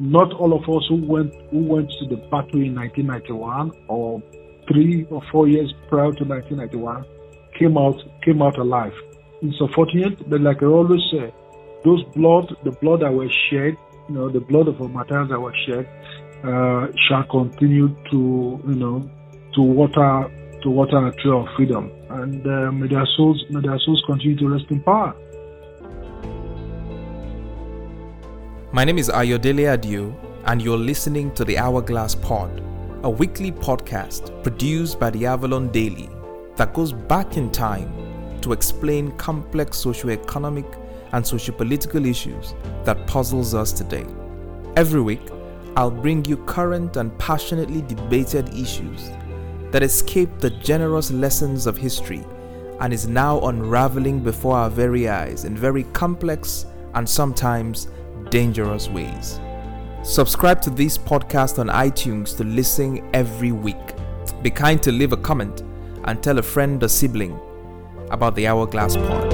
not all of us who went who went to the battle in 1991 or three or four years prior to 1991 came out came out alive. It's unfortunate, but like I always say, those blood, the blood that was shed, you know, the blood of our martyrs that was shed, uh, shall continue to, you know, to water to water a tree of freedom, and uh, may their souls may their souls continue to rest in power. My name is Ayodele Adio, and you're listening to the Hourglass Pod, a weekly podcast produced by the Avalon Daily that goes back in time to explain complex socio-economic and socio-political issues that puzzles us today. Every week, I'll bring you current and passionately debated issues that escape the generous lessons of history and is now unraveling before our very eyes in very complex and sometimes dangerous ways. Subscribe to this podcast on iTunes to listen every week. Be kind to leave a comment and tell a friend or sibling about the Hourglass Pod.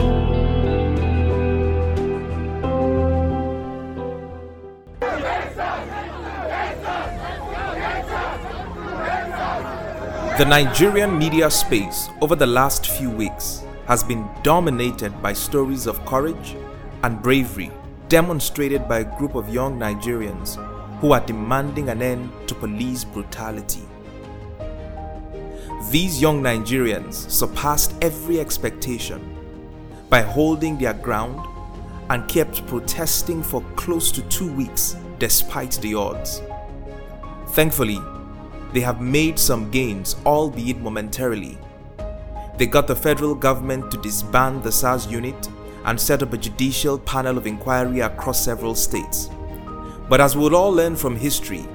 The Nigerian media space over the last few weeks has been dominated by stories of courage and bravery demonstrated by a group of young Nigerians who are demanding an end to police brutality. These young Nigerians surpassed every expectation by holding their ground and kept protesting for close to two weeks despite the odds. Thankfully, they have made some gains, albeit momentarily. They got the federal government to disband the SARS unit and set up a judicial panel of inquiry across several states. But as we'll all learn from history,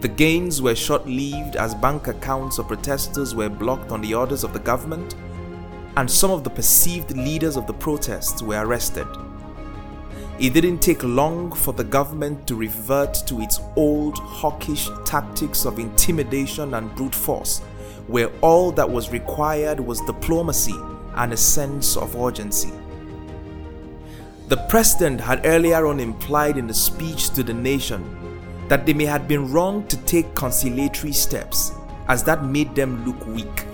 the gains were short lived as bank accounts of protesters were blocked on the orders of the government, and some of the perceived leaders of the protests were arrested. It didn't take long for the government to revert to its old hawkish tactics of intimidation and brute force, where all that was required was diplomacy and a sense of urgency. The president had earlier on implied in a speech to the nation that they may have been wrong to take conciliatory steps, as that made them look weak.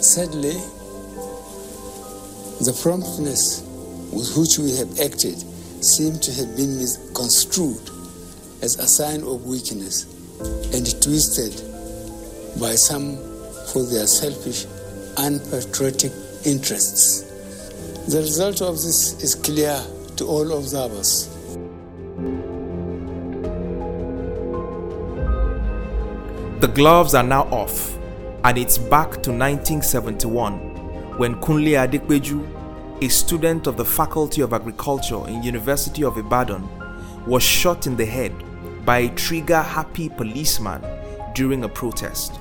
Sadly, the promptness with which we have acted seemed to have been misconstrued as a sign of weakness and twisted by some for their selfish, unpatriotic interests. The result of this is clear to all observers. The gloves are now off, and it's back to 1971 when Kunle Adepeju, a student of the Faculty of Agriculture in University of Ibadan, was shot in the head by a trigger-happy policeman during a protest.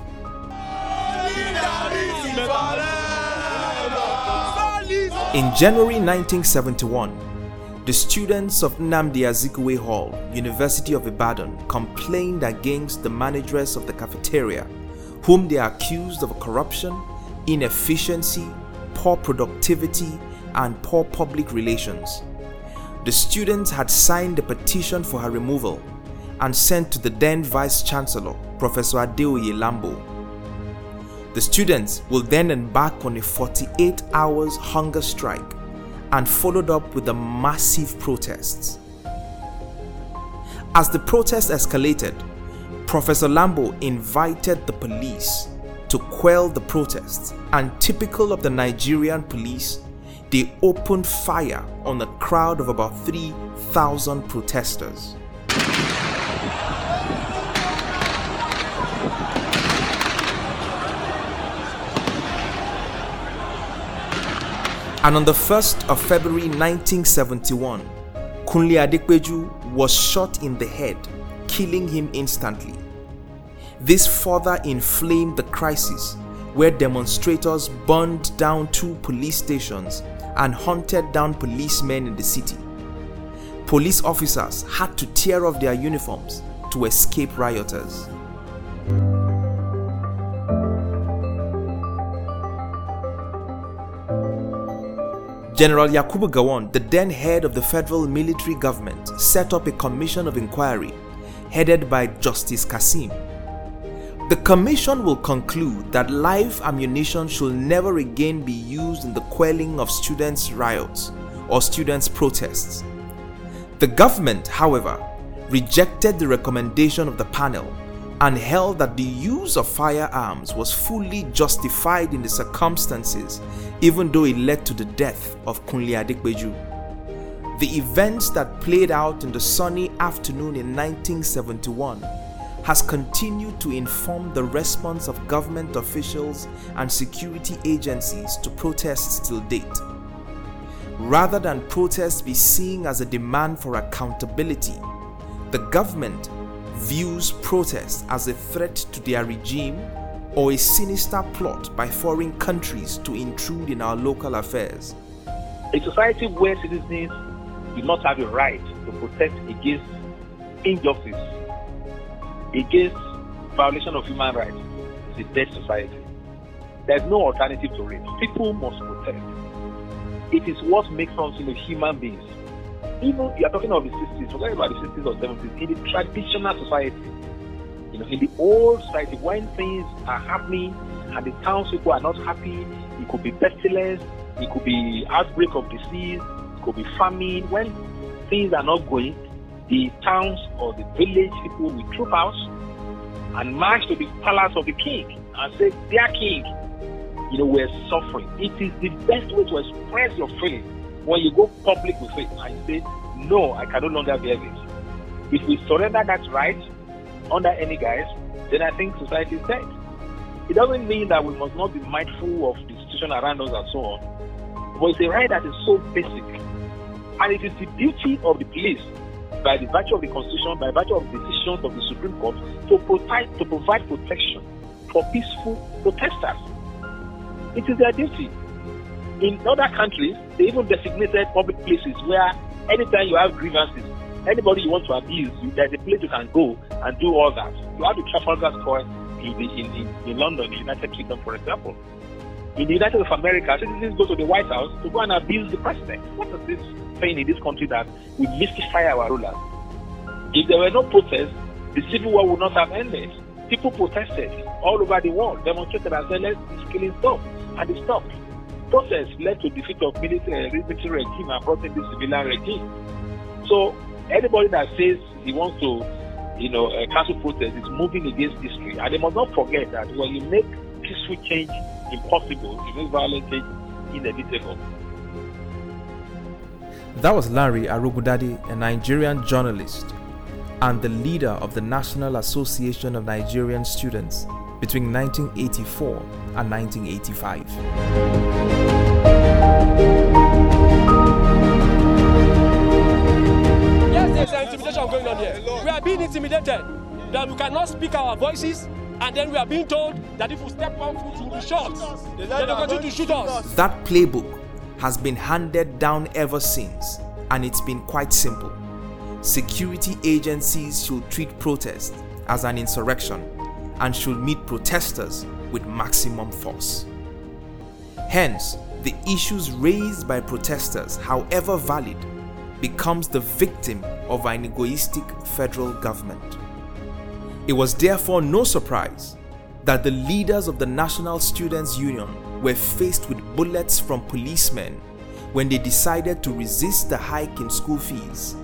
In January 1971, the students of Nnamdi Azikiwe Hall, University of Ibadan, complained against the managers of the cafeteria, whom they accused of corruption, inefficiency, poor productivity, and poor public relations. The students had signed a petition for her removal and sent to the then Vice Chancellor, Professor Adeoye Lambo, the students will then embark on a 48 hours hunger strike and followed up with the massive protests. As the protests escalated, Professor Lambo invited the police to quell the protests, and typical of the Nigerian police, they opened fire on a crowd of about 3,000 protesters. And on the 1st of February 1971, Kunle Adepeju was shot in the head, killing him instantly. This further inflamed the crisis where demonstrators burned down two police stations and hunted down policemen in the city. Police officers had to tear off their uniforms to escape rioters. General Yakubu Gowon, the then head of the federal military government, set up a commission of inquiry headed by Justice Kasim. The commission will conclude that live ammunition should never again be used in the quelling of students' riots or students' protests. The government, however, rejected the recommendation of the panel and held that the use of firearms was fully justified in the circumstances, even though it led to the death of Kunle Adepeju. The events that played out in the sunny afternoon in 1971 has continued to inform the response of government officials and security agencies to protests till date. Rather than protests be seen as a demand for accountability, the government views protests as a threat to their regime or a sinister plot by foreign countries to intrude in our local affairs. A society where citizens do not have a right to protest against injustice, against violation of human rights, is a dead society. There's no alternative to it. People must protest. It is what makes us human beings even you are talking of the 60s, forget about the 60s or 70s, in the traditional society, you know, in the old society, when things are happening and the townspeople are not happy, it could be pestilence, it could be outbreak of disease, it could be famine. When things are not going, the towns or the village people will troop out and march to the palace of the king and say, Their king, you know, we're suffering. It is the best way to express your feelings when you go public with it and say, no, I can no longer bear this. If we surrender that right under any guise, then I think society is dead. It doesn't mean that we must not be mindful of the situation around us and so on. But it's a right that is so basic. And it is the duty of the police, by the virtue of the Constitution, by virtue of decisions of the Supreme Court, to to provide protection for peaceful protesters. It is their duty. In other countries, they even designated public places where anytime you have grievances, anybody you want to abuse, you, there's a place you can go and do all that. You have the Trafalgar Square in, the, in, in, in London, the United Kingdom, for example. In the United States of America, citizens go to the White House to go and abuse the president. What is this saying in this country that we mystify our rulers? If there were no protests, the civil war would not have ended. People protested all over the world, demonstrated and said, let this killing stop. And it stopped process led to defeat of military, uh, military regime and brought in the civilian regime. So anybody that says he wants to, you know, uh, cancel protest is moving against history. And they must not forget that when you make peaceful change impossible, you make violent change inevitable. That was Lanre Arogundade, a Nigerian journalist and the leader of the National Association of Nigerian Students between 1984 and 1985. Yes, there's an intimidation going on here. We are being intimidated that we cannot speak our voices, and then we are being told that if we step one foot, we will be shot. They're going to shoot us. That playbook has been handed down ever since, and it's been quite simple. Security agencies should treat protest as an insurrection and should meet protesters with maximum force. Hence, the issues raised by protesters, however valid, becomes the victim of an egoistic federal government. It was therefore no surprise that the leaders of the National Students Union were faced with bullets from policemen when they decided to resist the hike in school fees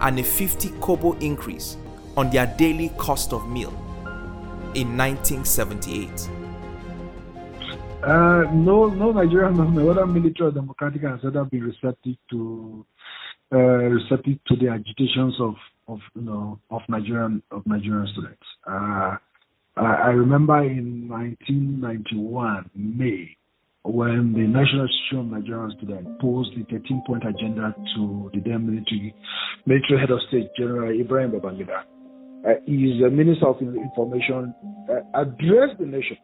and a 50 kobo increase on their daily cost of meal in 1978? Uh, no, no Nigerian, no military or democratic has ever been receptive to uh, receptive to the agitations of, of you know of Nigerian of Nigerian students. Uh, I, remember in 1991 May when the National Institute of Nigerian Students posed the 13-point agenda to the then military military head of state General Ibrahim Babangida uh, is the Minister of Information, uh, addressed the nation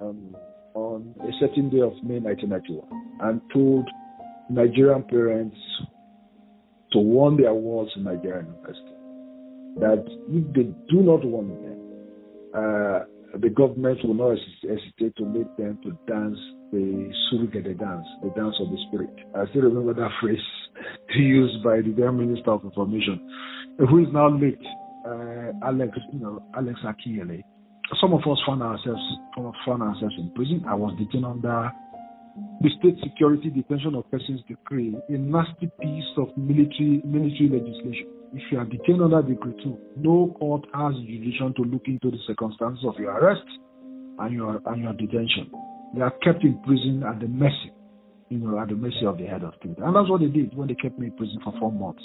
um, on a certain day of May 1991 and told Nigerian parents to warn their wards in Nigerian university that if they do not warn them, uh, the government will not hesitate to make them to dance the surrogate dance, the dance of the spirit. I still remember that phrase used by the then Minister of Information, who is now late, uh, Alex, you know, Alex Akinyele. Some of us found ourselves, found ourselves in prison. I was detained under the State Security Detention of Persons Decree, a nasty piece of military military legislation. If you are detained under Decree 2, no court has jurisdiction to look into the circumstances of your arrest and your and your detention. They are kept in prison at the mercy, you know, at the mercy of the head of state. And that's what they did when they kept me in prison for four months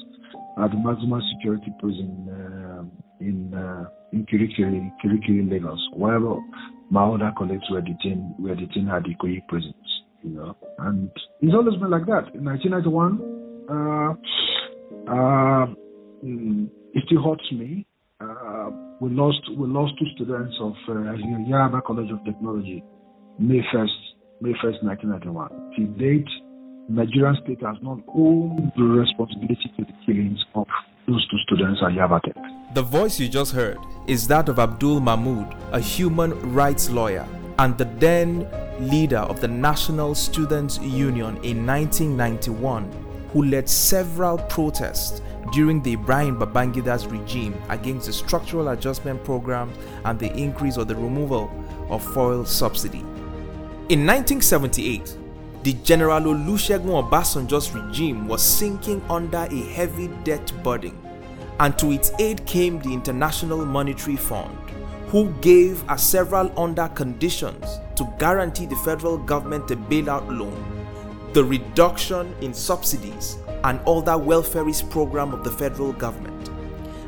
at the maximum security prison uh, in uh, in Kirikiri, Kirikiri, Lagos, while my other colleagues were detained were detained at Ikoyi prisons. You know, and it's always been like that. In 1991, uh, uh, mm, it still hurts me. Uh, we lost we lost two students of uh, College of Technology, May 1st, May 1st, 1991. To date, Nigerian state has not owned the responsibility to the killings students at. The voice you just heard is that of Abdul Mahmoud, a human rights lawyer and the then leader of the National Students Union in 1991, who led several protests during the Ibrahim Babangida's regime against the structural adjustment program and the increase or the removal of fuel subsidy. In 1978, the General Olusegun Obasanjo's regime was sinking under a heavy debt burden, and to its aid came the International Monetary Fund, who gave as several under conditions to guarantee the federal government a bailout loan, the reduction in subsidies, and other welfareist program of the federal government.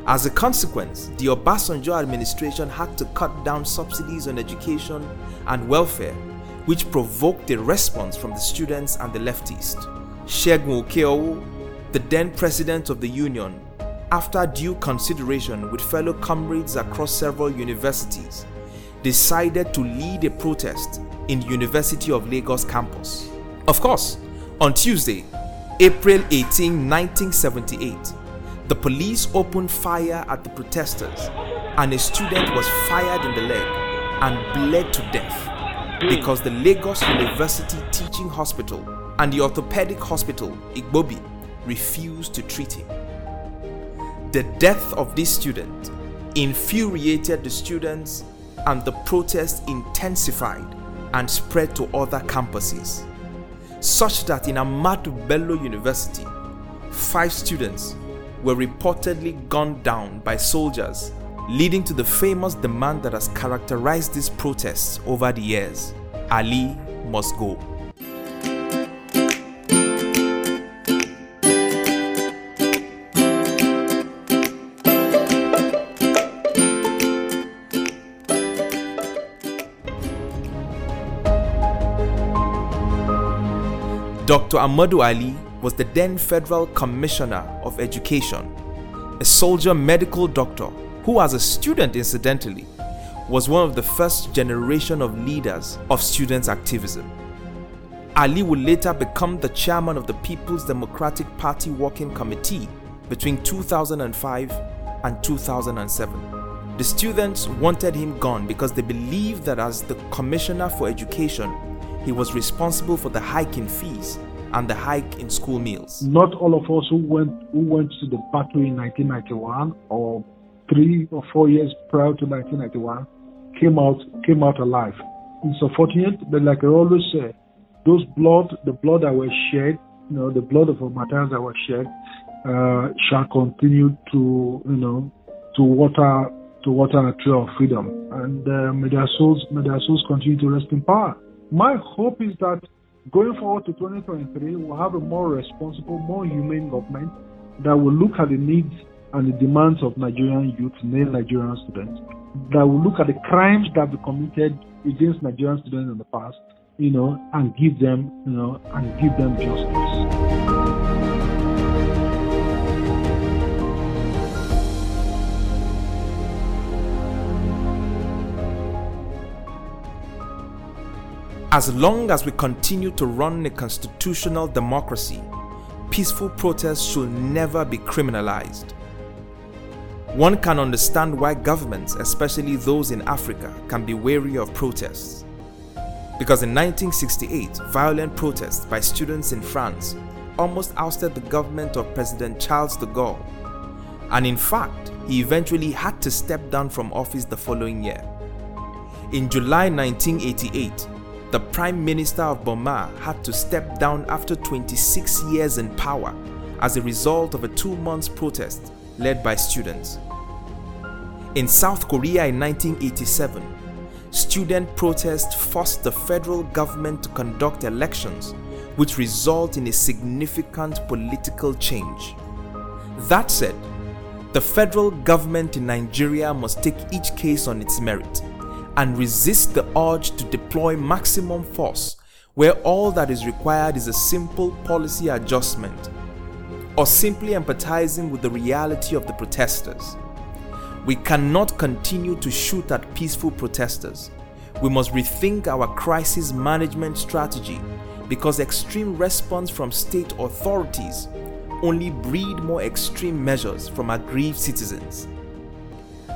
As a consequence, the Obasanjo administration had to cut down subsidies on education and welfare, which provoked a response from the students and the leftists. Segun Okeowo, the then president of the union, after due consideration with fellow comrades across several universities, decided to lead a protest in University of Lagos campus. Of course, on Tuesday, April 18, 1978, the police opened fire at the protesters and a student was fired in the leg and bled to death because the Lagos University Teaching Hospital and the orthopedic hospital, Igbobi, refused to treat him. The death of this student infuriated the students and the protest intensified and spread to other campuses, such that in Ahmadu Bello University, five students were reportedly gunned down by soldiers, leading to the famous demand that has characterized these protests over the years Ali must go. Dr. Ahmadu Ali was the then Federal Commissioner of Education, a soldier medical doctor who, as a student incidentally, was one of the first generation of leaders of students' activism. Ali would later become the chairman of the People's Democratic Party Working Committee between 2005 and 2007. The students wanted him gone because they believed that as the Commissioner for Education, he was responsible for the hike in fees and the hike in school meals. Not all of us who went who went to the battle in 1991 or three or four years prior to 1991 came out came out alive. It's unfortunate, but like I always say, those blood, the blood that was shed, you know, the blood of our martyrs that was shed, uh, shall continue to, you know, to water to water a trail of freedom, and uh, may their souls may their souls continue to rest in power. My hope is that going forward to 2023, we'll have a more responsible, more humane government that will look at the needs and the demands of Nigerian youth, male Nigerian students, that will look at the crimes that been committed against Nigerian students in the past, you know, and give them, you know, and give them justice. As long as we continue to run a constitutional democracy, peaceful protests should never be criminalized. One can understand why governments, especially those in Africa, can be wary of protests. Because in 1968, violent protests by students in France almost ousted the government of President Charles de Gaulle. And in fact, he eventually had to step down from office the following year. In July 1988, the Prime Minister of Burma had to step down after 26 years in power as a result of a two month protest led by students. In South Korea in 1987, student protests forced the federal government to conduct elections, which result in a significant political change. That said, the federal government in Nigeria must take each case on its merit and resist the urge to deploy maximum force where all that is required is a simple policy adjustment or simply empathizing with the reality of the protesters. We cannot continue to shoot at peaceful protesters. We must rethink our crisis management strategy because extreme response from state authorities only breed more extreme measures from aggrieved citizens.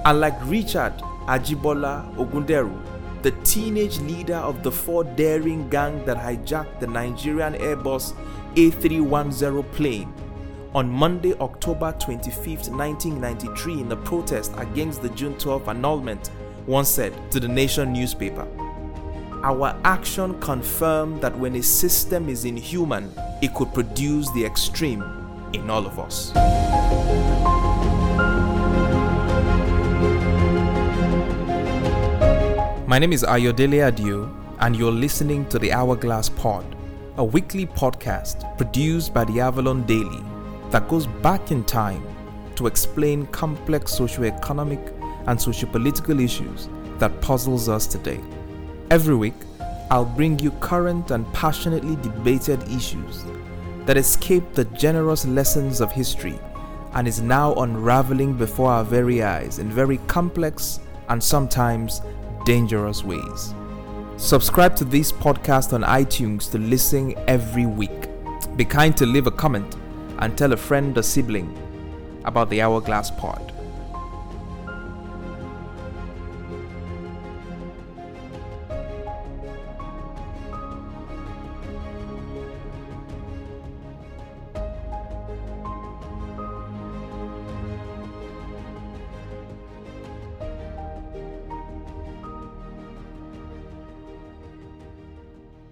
Unlike Richard Ajibola Ogunderu, the teenage leader of the four daring gang that hijacked the Nigerian Airbus A310 plane on Monday, October 25, 1993, in the protest against the June 12 annulment, once said to the Nation newspaper Our action confirmed that when a system is inhuman, it could produce the extreme in all of us. My name is Ayodele Adio, and you're listening to the Hourglass Pod, a weekly podcast produced by the Avalon Daily that goes back in time to explain complex socio-economic and socio-political issues that puzzles us today. Every week, I'll bring you current and passionately debated issues that escape the generous lessons of history and is now unraveling before our very eyes in very complex and sometimes dangerous ways. Subscribe to this podcast on iTunes to listen every week. Be kind to leave a comment and tell a friend or sibling about the Hourglass Pod.